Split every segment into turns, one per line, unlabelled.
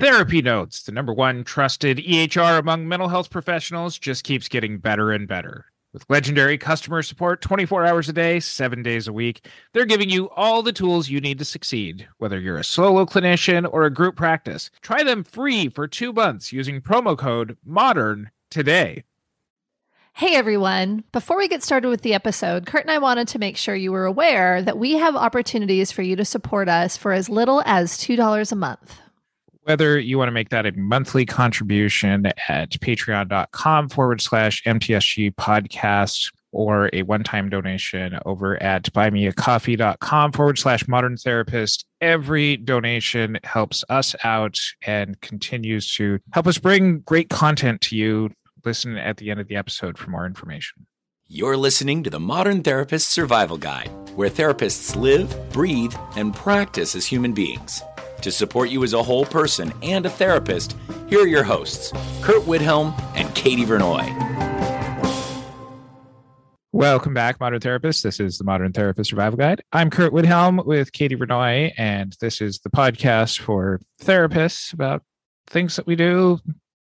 Therapy Notes, the number one trusted EHR among mental health professionals, just keeps getting better and better. With legendary customer support 24 hours a day, seven days a week, they're giving you all the tools you need to succeed, whether you're a solo clinician or a group practice. Try them free for two months using promo code MODERN today.
Hey everyone. Before we get started with the episode, Curt and I wanted to make sure you were aware that we have opportunities for you to support us for as little as $2 a month
whether you want to make that a monthly contribution at patreon.com forward slash MTSG podcast or a one time donation over at buymeacoffee.com forward slash modern therapist. Every donation helps us out and continues to help us bring great content to you. Listen at the end of the episode for more information.
You're listening to the Modern Therapist Survival Guide, where therapists live, breathe, and practice as human beings. To support you as a whole person and a therapist, here are your hosts, Curt Widhelm and Katie Vernoy.
Welcome back, Modern Therapist. This is the Modern Therapist Survival Guide. I'm Curt Widhelm with Katie Vernoy, and this is the podcast for therapists about things that we do,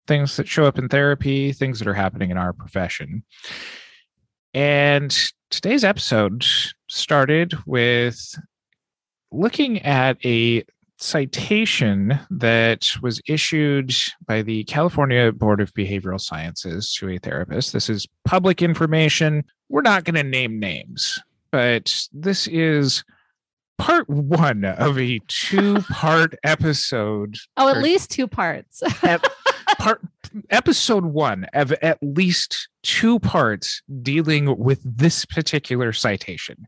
things that show up in therapy, things that are happening in our profession. And today's episode started with looking at a citation that was issued by the California Board of Behavioral Sciences to a therapist. This is public information. We're not going to name names, but this is part one of a two part episode.
Oh, at least two parts.
part episode one of at least two parts dealing with this particular citation.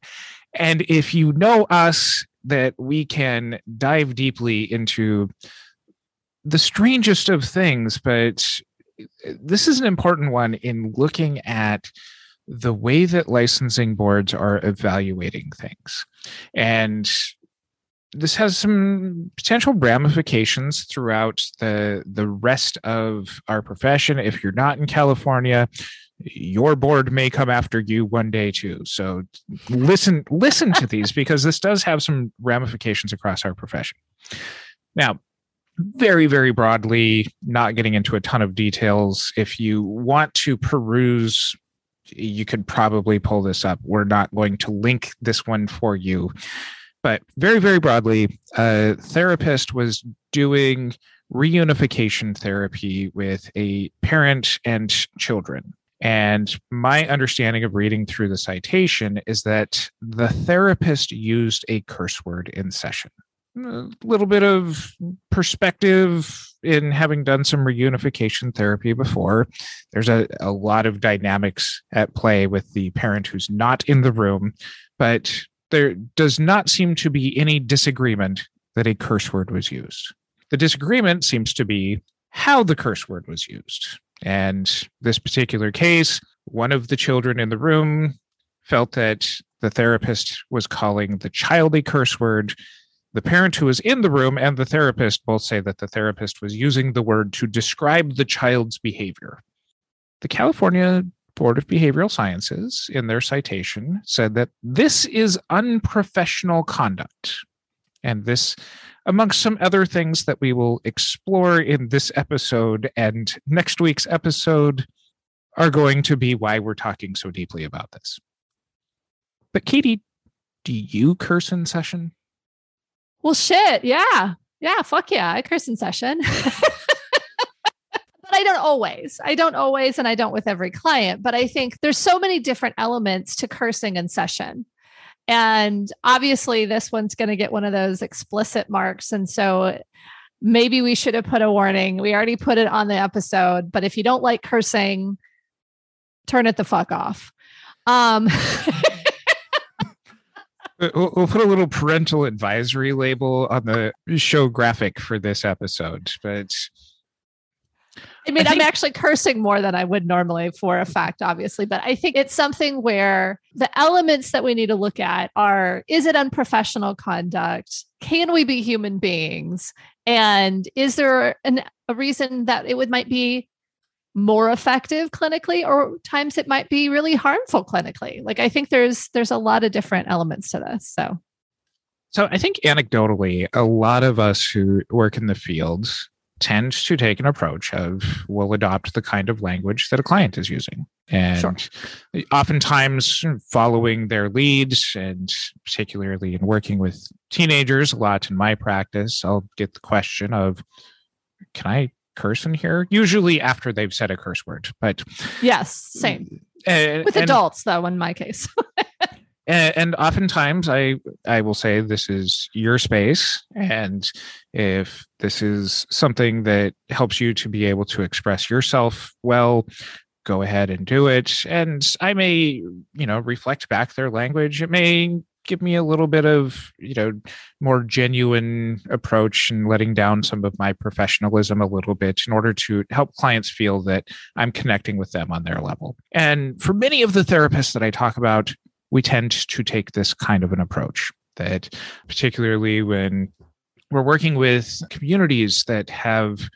And if you know us that we can dive deeply into the strangest of things, but this is an important one in looking at the way that licensing boards are evaluating things. And this has some potential ramifications throughout the the rest of our profession if you're not in California your board may come after you one day too. So listen listen to these because this does have some ramifications across our profession. Now very very broadly not getting into a ton of details if you want to peruse you could probably pull this up. We're not going to link this one for you. But very very broadly a therapist was doing reunification therapy with a parent and children and my understanding of reading through the citation is that the therapist used a curse word in session. A little bit of perspective in having done some reunification therapy before. There's a, a lot of dynamics at play with the parent who's not in the room, but there does not seem to be any disagreement that a curse word was used. The disagreement seems to be how the curse word was used. And this particular case, one of the children in the room felt that the therapist was calling the child a curse word. The parent who was in the room and the therapist both say that the therapist was using the word to describe the child's behavior. The California Board of Behavioral Sciences, in their citation, said that this is unprofessional conduct. And this amongst some other things that we will explore in this episode and next week's episode are going to be why we're talking so deeply about this. But Katie, do you curse in session?
Well, shit. Yeah. Yeah. Fuck yeah. I curse in session. but I don't always. I don't always, and I don't with every client. But I think there's so many different elements to cursing in session. And obviously, this one's going to get one of those explicit marks. And so maybe we should have put a warning. We already put it on the episode, but if you don't like cursing, turn it the fuck off. Um,
we'll, we'll, put a little parental advisory label on the show graphic for this episode, but
I mean,
I
I'm actually cursing more than I would normally for a fact, obviously, but I think it's something where the elements that we need to look at are is it unprofessional conduct? Can we be human beings? And is there an, a reason that it would might be more effective clinically or times it might be really harmful clinically? Like I think there's there's a lot of different elements to this. So
So I think anecdotally, a lot of us who work in the fields tend to take an approach of we'll adopt the kind of language that a client is using. And
Sure.
oftentimes following their leads, and particularly in working with teenagers a lot in my practice, I'll get the question of, can I curse in here? Usually after they've said a curse word. But
yes, same.
and-
With
and-
adults though, in my case.
and, and oftentimes i i will say this is your space and if this is something that helps you to be able to express yourself well go ahead and do it. And i may you know reflect back their language. It may give me a little bit of you know more genuine approach and letting down some of my professionalism a little bit in order to help clients feel that i'm connecting with them on their level. And for many of the therapists that i talk about we tend to take this kind of an approach that particularly when we're working with communities that have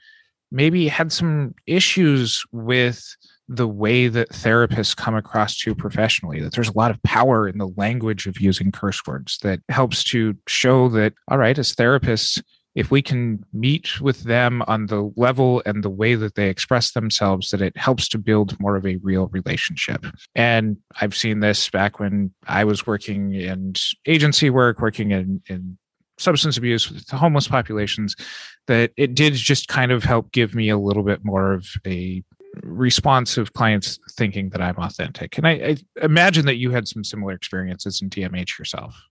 maybe had some issues with the way that therapists come across to professionally that there's a lot of power in the language of using curse words that helps to show that all right as therapists if we can meet with them on the level and the way that they express themselves, that it helps to build more of a real relationship. And I've seen this back when I was working in agency work, working in, in substance abuse with homeless populations, that it did just kind of help give me a little bit more of a response of clients thinking that I'm authentic. And I, I imagine that you had some similar experiences in DMH yourself.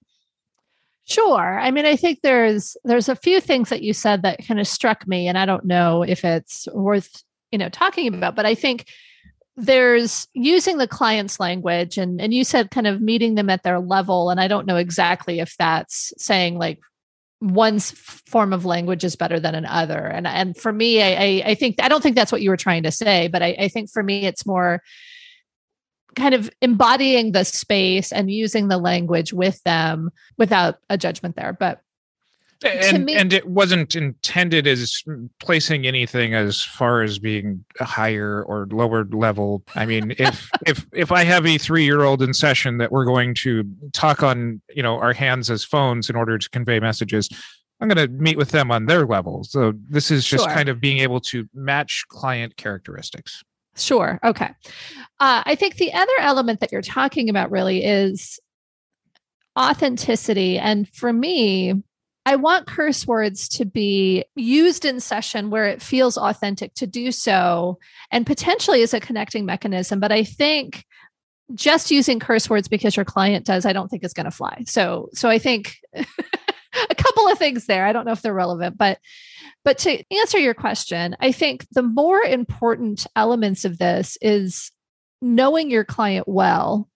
Sure. I mean, I think there's there's a few things that you said that kind of struck me, and I don't know if it's worth you know talking about, but I think there's using the client's language, and and you said kind of meeting them at their level, and I don't know exactly if that's saying like one's form of language is better than another, and and for me, I I, think I don't think that's what you were trying to say, but I, I think for me it's more kind of embodying the space and using the language with them without a judgment there but
and
me-
and it wasn't intended as placing anything as far as being a higher or lower level. I mean if if if i have a three year old in session that we're going to talk on you know our hands as phones in order to convey messages i'm going to meet with them on their level. So this is just
Sure.
kind of being able to match client characteristics
Sure. Okay. Uh, I think the other element that you're talking about really is authenticity. And for me, I want curse words to be used in session where it feels authentic to do so and potentially as a connecting mechanism. But I think just using curse words because your client does, I don't think is going to fly. So, so I think a couple of things there. I don't know if they're relevant, but but to answer your question, I think the more important elements of this is knowing your client well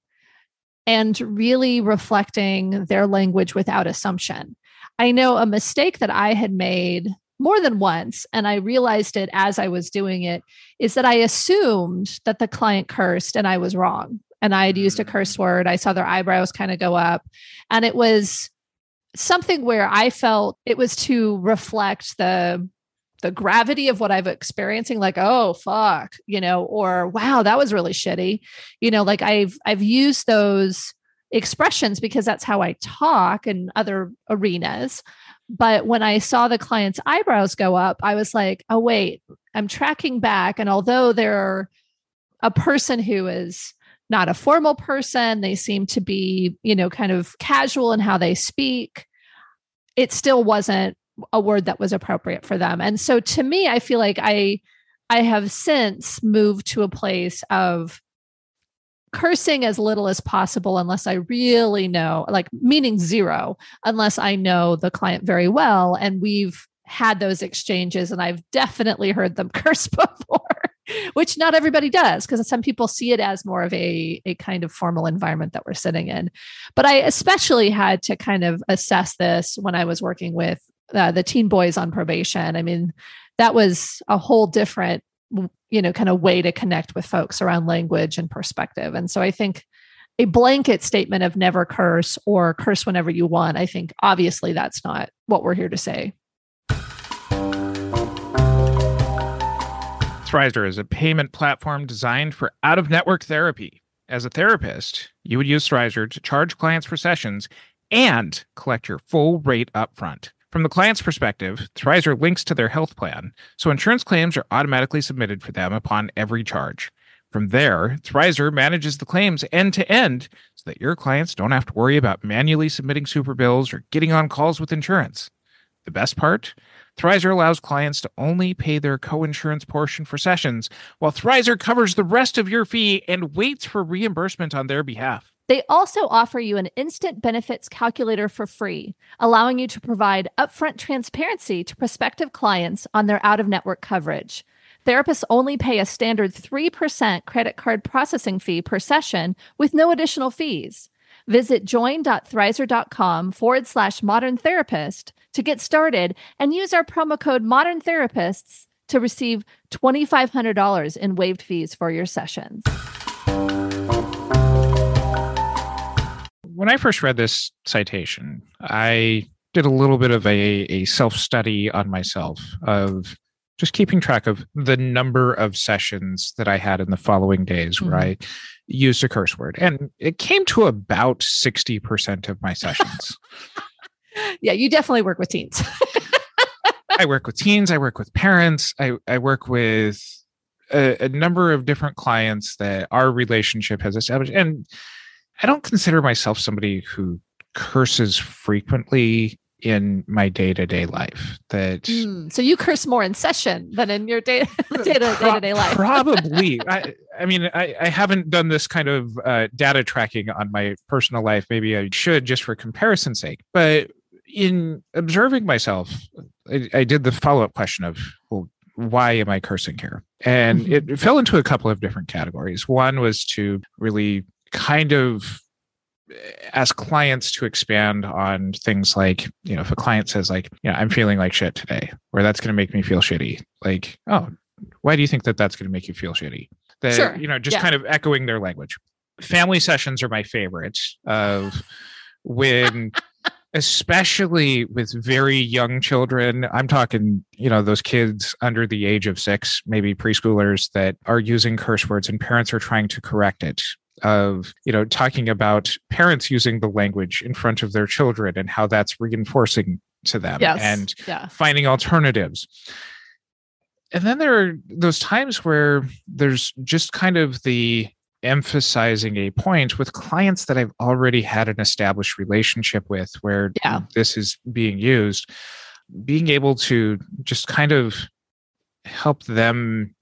and really reflecting their language without assumption. I know a mistake that I had made more than once, and I realized it as I was doing it, is that I assumed that the client cursed and I was wrong. And I had used a mm. curse word. I saw their eyebrows kind of go up. And it was something where I felt it was to reflect the the gravity of what I've experiencing, like, oh fuck, you know, or wow, that was really shitty. You know, like I've I've used those expressions because that's how I talk in other arenas. But when I saw the client's eyebrows go up, I was like, oh wait, I'm tracking back. And although they're a person who is not a formal person, they seem to be, you know, kind of casual in how they speak, it still wasn't a word that was appropriate for them. And so to me, I feel like I I have since moved to a place of cursing as little as possible unless I really know, like meaning zero, unless I know the client very well. And we've had those exchanges and I've definitely heard them curse before. Which not everybody does, because some people see it as more of a, a kind of formal environment that we're sitting in. But I especially had to kind of assess this when I was working with uh, the teen boys on probation. I mean, that was a whole different you know, kind of way to connect with folks around language and perspective. And so I think a blanket statement of never curse or curse whenever you want, I think obviously that's not what we're here to say.
Thrizer is a payment platform designed for out of network therapy. As a therapist, you would use Thrizer to charge clients for sessions and collect your full rate upfront. From the client's perspective, Thrizer links to their health plan, so insurance claims are automatically submitted for them upon every charge. From there, Thrizer manages the claims end to end so that your clients don't have to worry about manually submitting super bills or getting on calls with insurance. The best part? Thrizer allows clients to only pay their co-insurance portion for sessions, while Thrizer covers the rest of your fee and waits for reimbursement on their behalf.
They also offer you an instant benefits calculator for free, allowing you to provide upfront transparency to prospective clients on their out of network coverage. Therapists only pay a standard 3% credit card processing fee per session with no additional fees. Visit join.thrizer.com forward slash modern therapist to get started and use our promo code modern therapists to receive $2,500 in waived fees for your sessions.
When I first read this citation, I did a little bit of a, a self study on myself of just keeping track of the number of sessions that I had in the following days mm-hmm. where I used a curse word. And it came to about 60% of my sessions.
Yeah, you definitely work with teens.
I work with teens, I work with parents, I, I work with a, a number of different clients that our relationship has established. And I don't consider myself somebody who curses frequently in my day-to-day life that mm,
so you curse more in session than in your day day to day life
probably I, I mean I, I haven't done this kind of uh, data tracking on my personal life maybe i should just for comparison's sake but in observing myself i, I did the follow-up question of well why am i cursing here and mm-hmm. it fell into a couple of different categories one was to really kind of ask clients to expand on things like, you know, if a client says like, you know, I'm feeling like shit today, or that's going to make me feel shitty. Like, oh, why do you think that that's going to make you feel shitty? That, sure. you know, just yeah. kind of echoing their language. Family sessions are my favorites of when especially with very young children. I'm talking, you know, those kids under the age of six, maybe preschoolers that are using curse words and parents are trying to correct it of you know talking about parents using the language in front of their children and how that's reinforcing to them yes. and yeah. finding alternatives and then there are those times where there's just kind of the emphasizing a point with clients that I've already had an established relationship with where yeah. this is being used being able to just kind of help them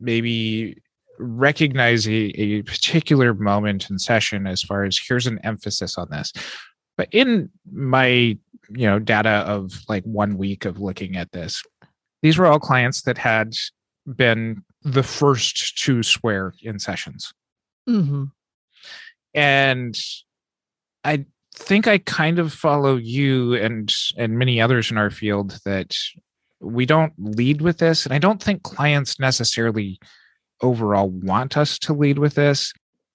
maybe recognize a, a particular moment in session as far as here's an emphasis on this but in my you know data of like one week of looking at this these were all clients that had been the first to swear in sessions mm-hmm. and i think i kind of follow you and and many others in our field that we don't lead with this and i don't think clients necessarily overall want us to lead with this.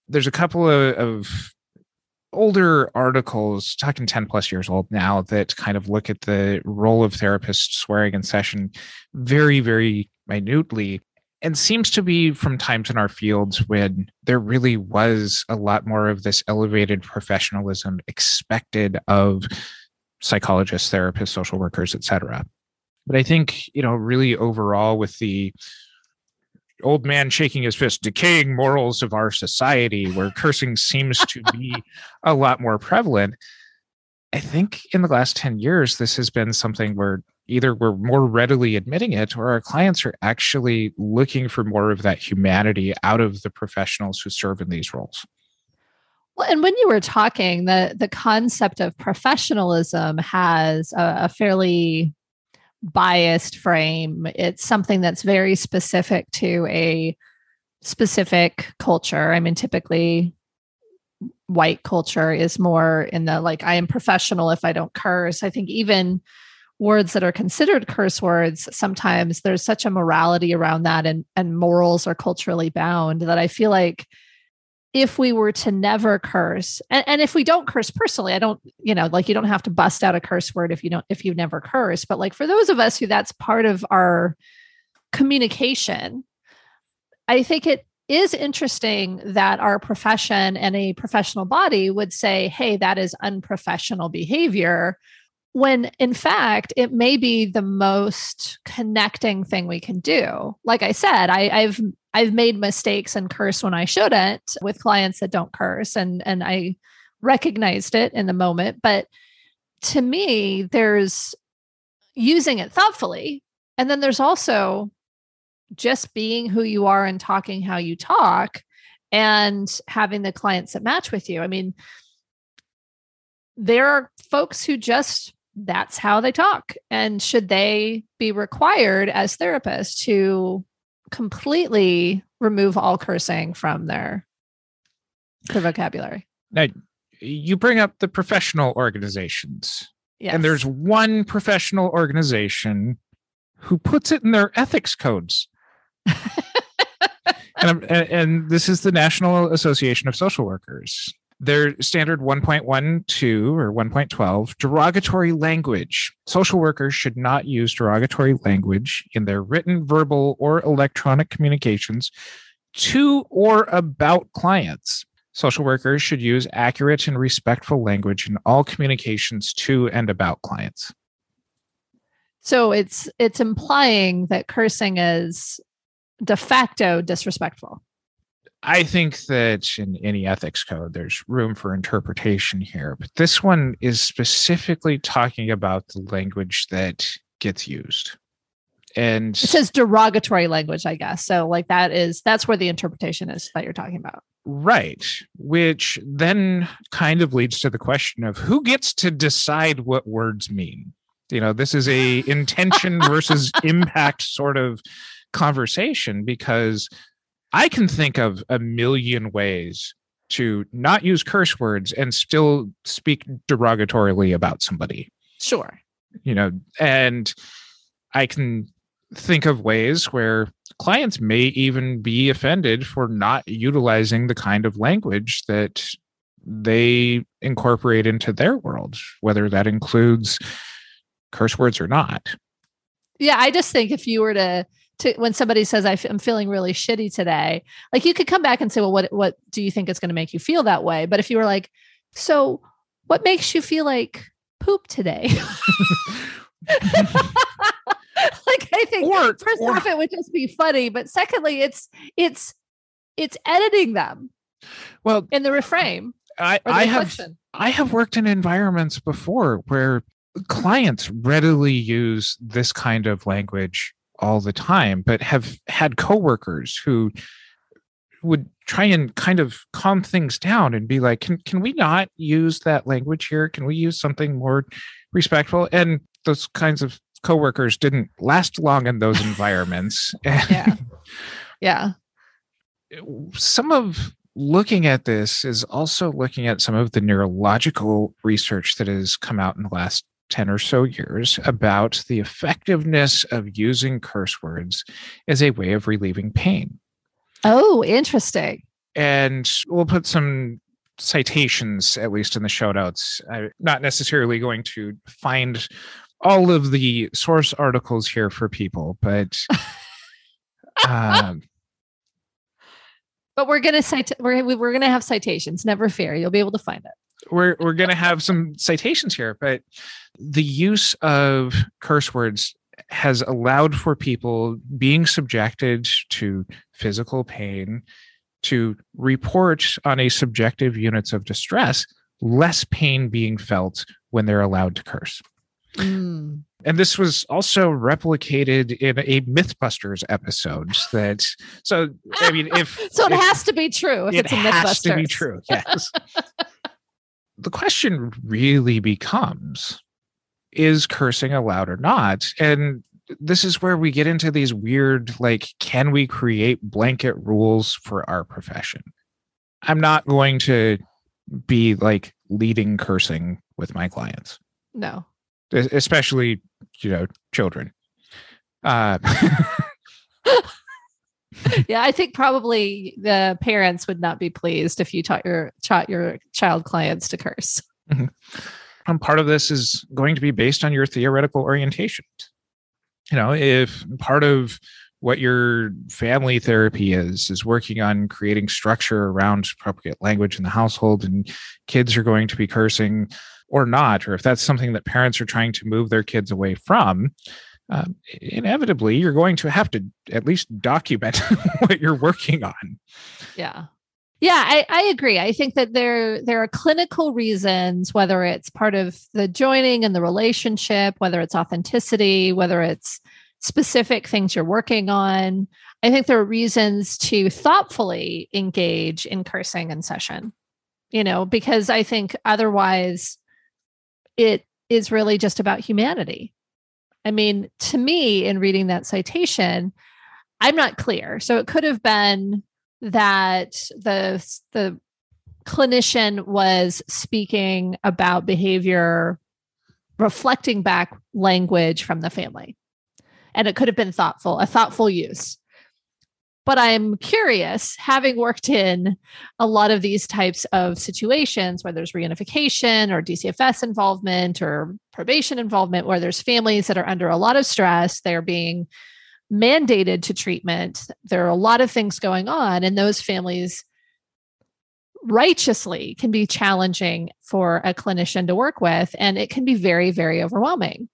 There's a couple of, of older articles, talking 10 plus years old now, that kind of look at the role of therapists swearing in session very, very minutely. And seems to be from times in our fields when there really was a lot more of this elevated professionalism expected of psychologists, therapists, social workers, etc. But I think, you know, really overall with the old man shaking his fist, decaying morals of our society, where cursing seems to be a lot more prevalent. I think in the last 10 years, this has been something where either we're more readily admitting it or our clients are actually looking for more of that humanity out of the professionals who serve in these roles.
Well, and when you were talking, the the concept of professionalism has a, a fairly biased frame. It's something that's very specific to a specific culture. I mean, typically white culture is more in the like, I am professional if I don't curse. I think even words that are considered curse words, sometimes there's such a morality around that and, and morals are culturally bound that I feel like if we were to never curse and, and if we don't curse personally i don't you know like you don't have to bust out a curse word if you don't if you never curse but like for those of us who that's part of our communication i think it is interesting that our profession and a professional body would say hey that is unprofessional behavior when in fact it may be the most connecting thing we can do. Like i said I, i've i've made mistakes and curse when i shouldn't with clients that don't curse and and i recognized it in the moment. But to me there's using it thoughtfully and then there's also just being who you are and talking how you talk and having the clients that match with you. I mean there are folks who just that's how they talk. And should they be required as therapists to completely remove all cursing from their, their vocabulary?
Now, you bring up the professional organizations.
Yes.
And there's one professional organization who puts it in their ethics codes. and, and, and this is the National Association of Social Workers their standard 1.12 or 1.12 derogatory language. Social workers should not use derogatory language in their written, verbal, or electronic communications to or about clients. Social workers should use accurate and respectful language in all communications to and about clients.
So it's it's implying that cursing is de facto disrespectful.
I think that in any ethics code, there's room for interpretation here, but this one is specifically talking about the language that gets used. And
it says derogatory language, I guess. So, like, that is that's where the interpretation is that you're talking about.
Right. Which then kind of leads to the question of who gets to decide what words mean. You know, this is a intention versus impact sort of conversation because I can think of a million ways to not use curse words and still speak derogatorily about somebody.
Sure.
You know, and I can think of ways where clients may even be offended for not utilizing the kind of language that they incorporate into their world, whether that includes curse words or not.
Yeah, I just think if you were to to when somebody says i f- I'm feeling really shitty today, like you could come back and say, well, what what do you think is going to make you feel that way? But if you were like, so what makes you feel like poop today? like I think
Or-
first
or-
off, it would just be funny, but secondly, it's it's it's editing them
Well,
in the reframe
I,
the
I have. I have worked in environments before where clients readily use this kind of language all the time, but have had coworkers who would try and kind of calm things down and be like, can can we not use that language here? Can we use something more respectful? And those kinds of coworkers didn't last long in those environments.
Yeah. Yeah.
some of looking at this is also looking at some of the neurological research that has come out in the last 10 or so years about the effectiveness of using curse words as a way of relieving pain.
Oh, interesting.
And we'll put some citations, at least in the show notes. I'm not necessarily going to find all of the source articles here for people, but um,
But we're gonna cite we're we're gonna have citations. Never fear, you'll be able to find it.
We're we're going to have some citations here, but the use of curse words has allowed for people being subjected to physical pain to report on a subjective units of distress less pain being felt when they're allowed to curse.
Mm.
And this was also replicated in a Mythbusters episode that so I mean if
So it
if-
has to be true if
it
it's a
has to be true. Yes. the question really becomes is cursing allowed or not? And this is where we get into these weird, like, can we create blanket rules for our profession? I'm not going to be like leading cursing with my clients,
No.
especially you know children. Uh,
yeah, I think probably the parents would not be pleased if you taught your taught your child clients to curse.
And part of this is going to be based on your theoretical orientation. You know, if part of what your family therapy is is working on creating structure around appropriate language in the household and kids are going to be cursing or not or if that's something that parents are trying to move their kids away from uh, inevitably you're going to have to at least document what you're working on
yeah yeah I, I agree i think that there there are clinical reasons whether it's part of the joining and the relationship whether it's authenticity whether it's specific things you're working on. I think there are reasons to thoughtfully engage in cursing in session, you know, because I think otherwise it is really just about humanity. I mean, to me, in reading that citation, I'm not clear. So it could have been that the the clinician was speaking about behavior reflecting back language from the family and it could have been thoughtful, a thoughtful use. But I'm curious, having worked in a lot of these types of situations where there's reunification or DCFS involvement or probation involvement, where there's families that are under a lot of stress, they're being mandated to treatment. There are a lot of things going on, and those families righteously can be challenging for a clinician to work with, and it can be very, very overwhelming.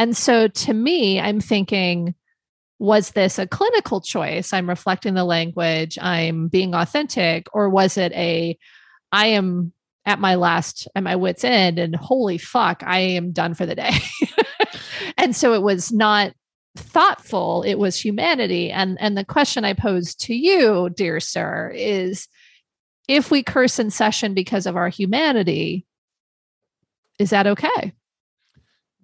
And so to me, I'm thinking, was this a clinical choice? I'm reflecting the language, I'm being authentic, or was it a, I am at my last, at my wits' end, and holy fuck, I am done for the day. and so it was not thoughtful, it was humanity. And, and the question I pose to you, dear sir, is if we curse in session because of our humanity, is that okay?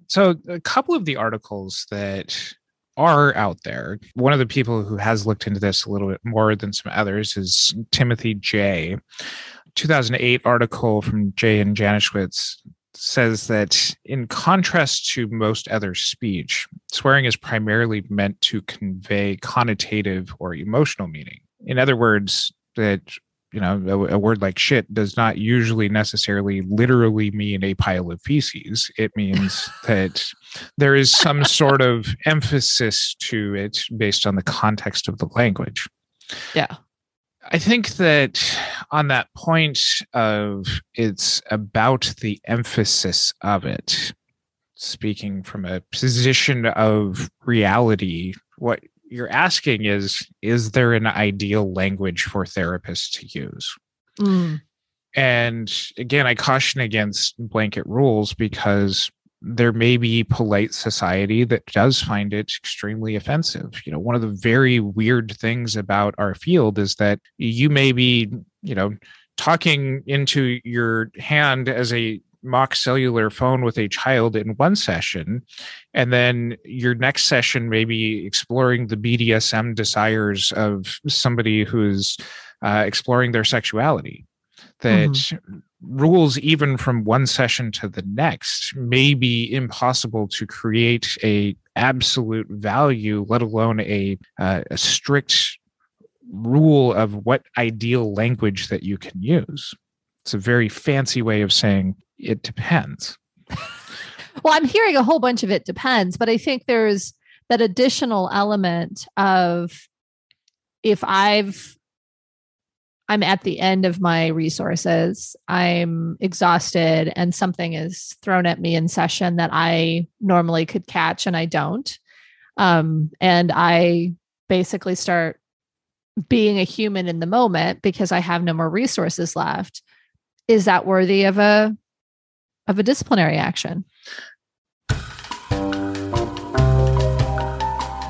so a couple of the articles that are out there. One of the people who has looked into this a little bit more than some others is Timothy Jay. 2008 article from Jay and Janschewitz says that in contrast to most other speech, swearing is primarily meant to convey connotative or emotional meaning. In other words, that you know a, a, word like shit does not usually necessarily literally mean a pile of feces. It means that there is some sort of emphasis to it based on the context of the language.
Yeah.
I think that on that point of it's about the emphasis of it speaking from a position of reality what you're asking is is there an ideal language for therapists to use mm. and again i caution against blanket rules because there may be polite society that does find it extremely offensive you know one of the very weird things about our field is that you may be you know talking into your hand as a mock cellular phone with a child in one session and then your next session maybe exploring the bdsm desires of somebody who's uh, exploring their sexuality that mm-hmm. rules even from one session to the next may be impossible to create a absolute value let alone a, uh, a strict rule of what ideal language that you can use it's a very fancy way of saying it depends.
well, I'm hearing a whole bunch of it depends, but I think there's that additional element of if I've I'm at the end of my resources, I'm exhausted, and something is thrown at me in session that I normally could catch and I don't. Um, and I basically start being a human in the moment because I have no more resources left is that worthy of a of a disciplinary action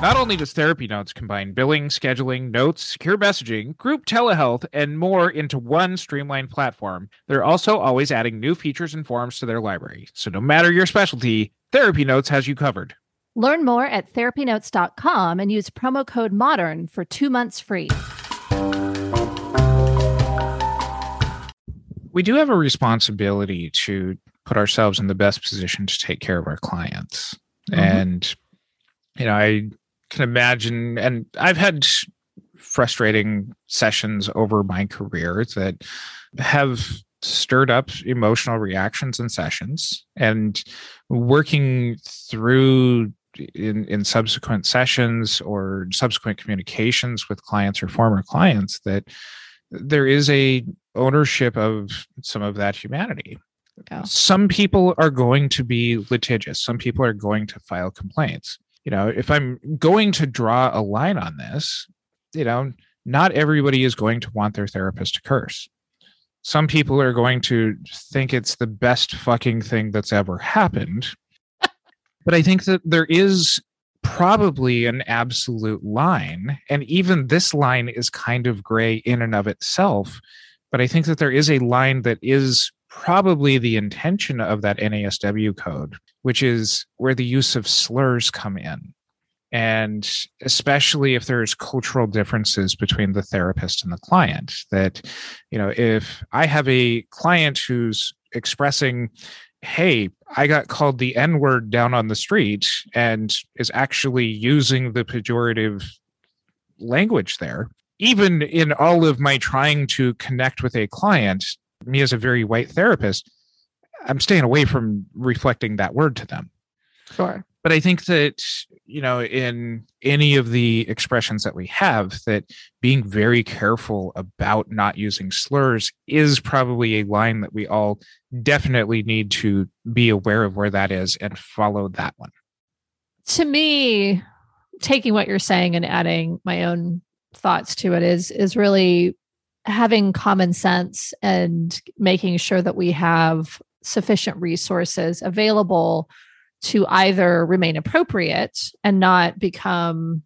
Not only does Therapy Notes combine billing, scheduling, notes, secure messaging, group telehealth, and more into one streamlined platform, they're also always adding new features and forms to their library. So no matter your specialty, Therapy Notes has you covered.
Learn more at therapynotes.com and use promo code MODERN for two months free.
we do have a responsibility to put ourselves in the best position to take care of our clients. Mm-hmm. And, you know, I can imagine, and I've had frustrating sessions over my career that have stirred up emotional reactions in sessions and working through in in subsequent sessions or subsequent communications with clients or former clients that there is a ownership of some of that humanity some people are going to be litigious some people are going to file complaints you know if i'm going to draw a line on this you know not everybody is going to want their therapist to curse some people are going to think it's the best fucking thing that's ever happened but I think that there is probably an absolute line. And even this line is kind of gray in and of itself. But I think that there is a line that is probably the intention of that NASW code, which is where the use of slurs come in. And especially if there's cultural differences between the therapist and the client, that, you know, if I have a client who's expressing hey, I got called the N word down on the street and is actually using the pejorative language there. Even in all of my trying to connect with a client, me as a very white therapist, I'm staying away from reflecting that word to them.
Sure
but i think that you know in any of the expressions that we have that being very careful about not using slurs is probably a line that we all definitely need to be aware of where that is and follow that one
to me taking what you're saying and adding my own thoughts to it is is really having common sense and making sure that we have sufficient resources available to either remain appropriate and not become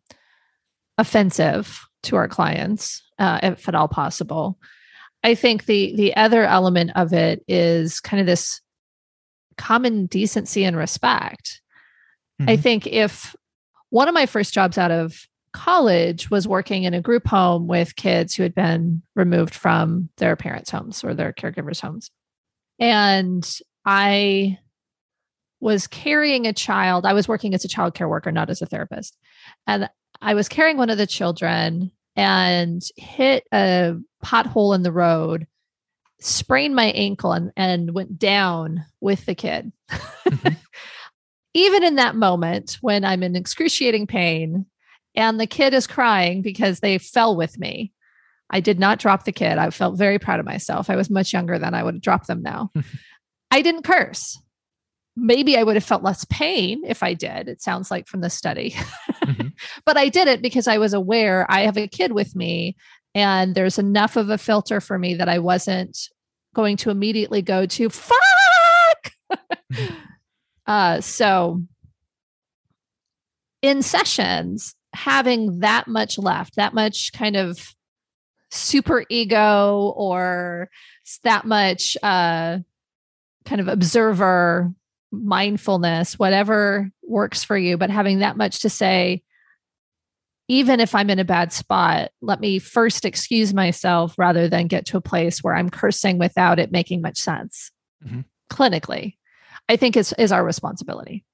offensive to our clients, uh, if at all possible. I think the the other element of it is kind of this common decency and respect. Mm-hmm. I think if one of my first jobs out of college was working in a group home with kids who had been removed from their parents' homes or their caregivers' homes. And I was carrying a child. I was working as a child care worker, not as a therapist. And I was carrying one of the children and hit a pothole in the road, sprained my ankle, and, and went down with the kid. Mm-hmm. Even in that moment when I'm in excruciating pain and the kid is crying because they fell with me, I did not drop the kid. I felt very proud of myself. I was much younger than I would drop them now. I didn't curse maybe I would have felt less pain if I did. It sounds like from the study. mm-hmm. But I did it because I was aware I have a kid with me and there's enough of a filter for me that I wasn't going to immediately go to fuck. mm-hmm. uh, so in sessions, having that much left, that much kind of super ego or that much uh, kind of observer mindfulness, whatever works for you, but having that much to say, even if I'm in a bad spot, let me first excuse myself rather than get to a place where I'm cursing without it making much sense mm-hmm. clinically, I think is, is our responsibility.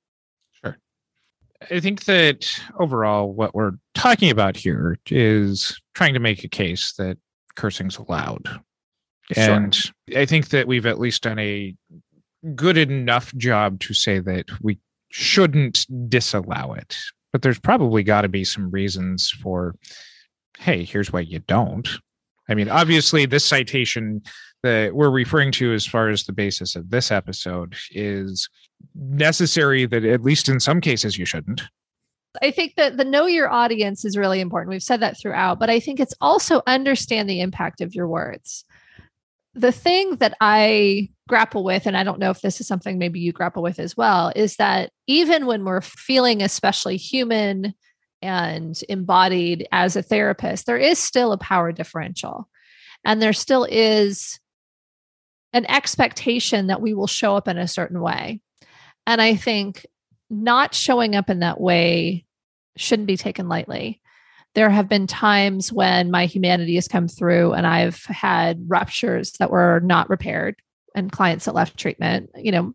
Sure. I think that overall, what we're talking about here is trying to make a case that cursing's allowed. Sure. And I think that we've at least done a good enough job to say that we shouldn't disallow it. But there's probably got to be some reasons for, hey, here's why you don't. I mean, obviously, this citation that we're referring to as far as the basis of this episode is necessary that at least in some cases you shouldn't.
I think that the know your audience is really important. We've said that throughout, but I think it's also understand the impact of your words the thing that I grapple with, and I don't know if this is something maybe you grapple with as well, is that even when we're feeling especially human and embodied as a therapist, there is still a power differential. And there still is an expectation that we will show up in a certain way. And I think not showing up in that way shouldn't be taken lightly there have been times when my humanity has come through and I've had ruptures that were not repaired and clients that left treatment. You know,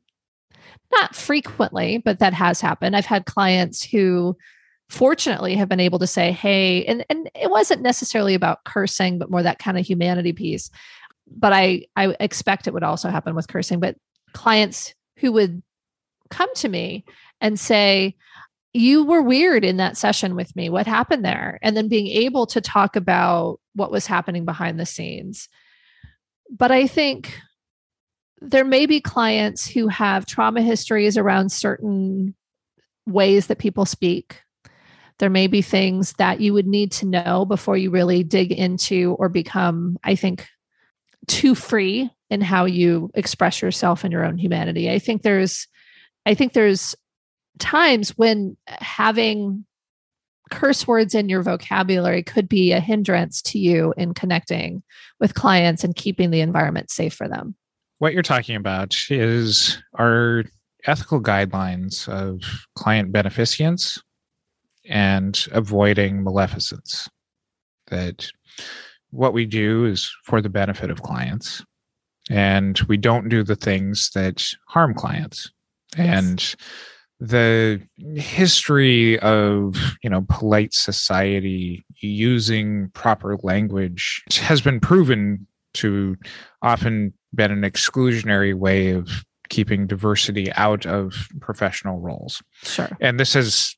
Not frequently, but that has happened. I've had clients who fortunately have been able to say, hey, and, and it wasn't necessarily about cursing, but more that kind of humanity piece. But I I expect it would also happen with cursing. But clients who would come to me and say, you were weird in that session with me. What happened there? And then being able to talk about what was happening behind the scenes. But I think there may be clients who have trauma histories around certain ways that people speak. There may be things that you would need to know before you really dig into or become, I think, too free in how you express yourself and your own humanity. I think there's I think there's times when having curse words in your vocabulary could be a hindrance to you in connecting with clients and keeping the environment safe for them.
What you're talking about is our ethical guidelines of client beneficence and avoiding maleficence. That what we do is for the benefit of clients, and we don't do the things that harm clients. Yes. And the history of you know polite society using proper language has been proven to often been an exclusionary way of keeping diversity out of professional roles
sure
and this has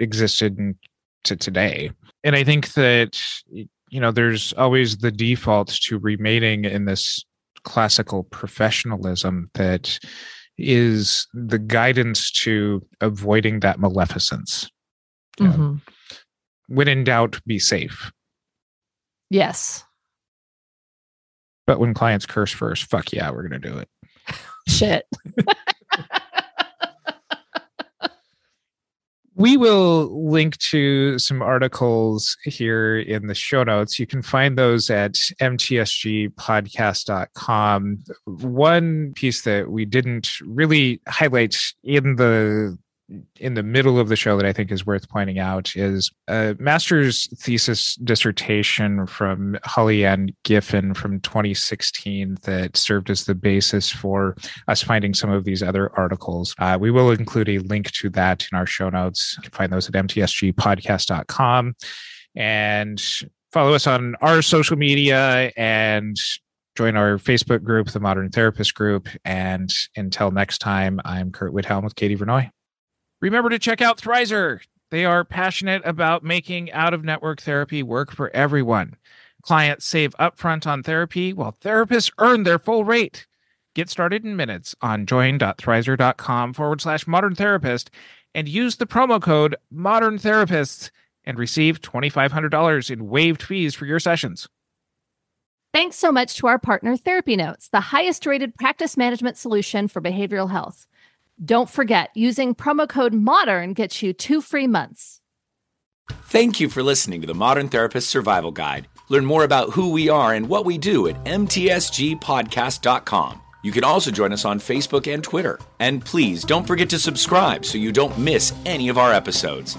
existed to today and i think that you know there's always the default to remaining in this classical professionalism that is the guidance to avoiding that maleficence. Mm-hmm. when in doubt, be safe.
Yes.
But when clients curse first, fuck yeah, we're going to do it.
Shit.
we will link to some articles here in the show notes. You can find those at mtsgpodcast.com. One piece that we didn't really highlight in the in the middle of the show that I think is worth pointing out is a master's thesis dissertation from Holly Ann Giffen from 2016 that served as the basis for us finding some of these other articles. Uh, we will include a link to that in our show notes. You can find those at mtsgpodcast.com and follow us on our social media and join our Facebook group, the Modern Therapist Group. And until next time, I'm Curt Widhalm with Katie Vernoy. Remember to check out Thrizer. They are passionate about making out of network therapy work for everyone. Clients save upfront on therapy while therapists earn their full rate. Get started in minutes on join.thrizer.com forward slash modern therapist and use the promo code modern therapists and receive $2,500 in waived fees for your sessions.
Thanks so much to our partner, Therapy Notes, the highest rated practice management solution for behavioral health. Don't forget, using promo code MODERN gets you two free months.
Thank you for listening to the Modern Therapist Survival Guide. Learn more about who we are and what we do at mtsgpodcast.com. You can also join us on Facebook and Twitter. And please don't forget to subscribe so you don't miss any of our episodes.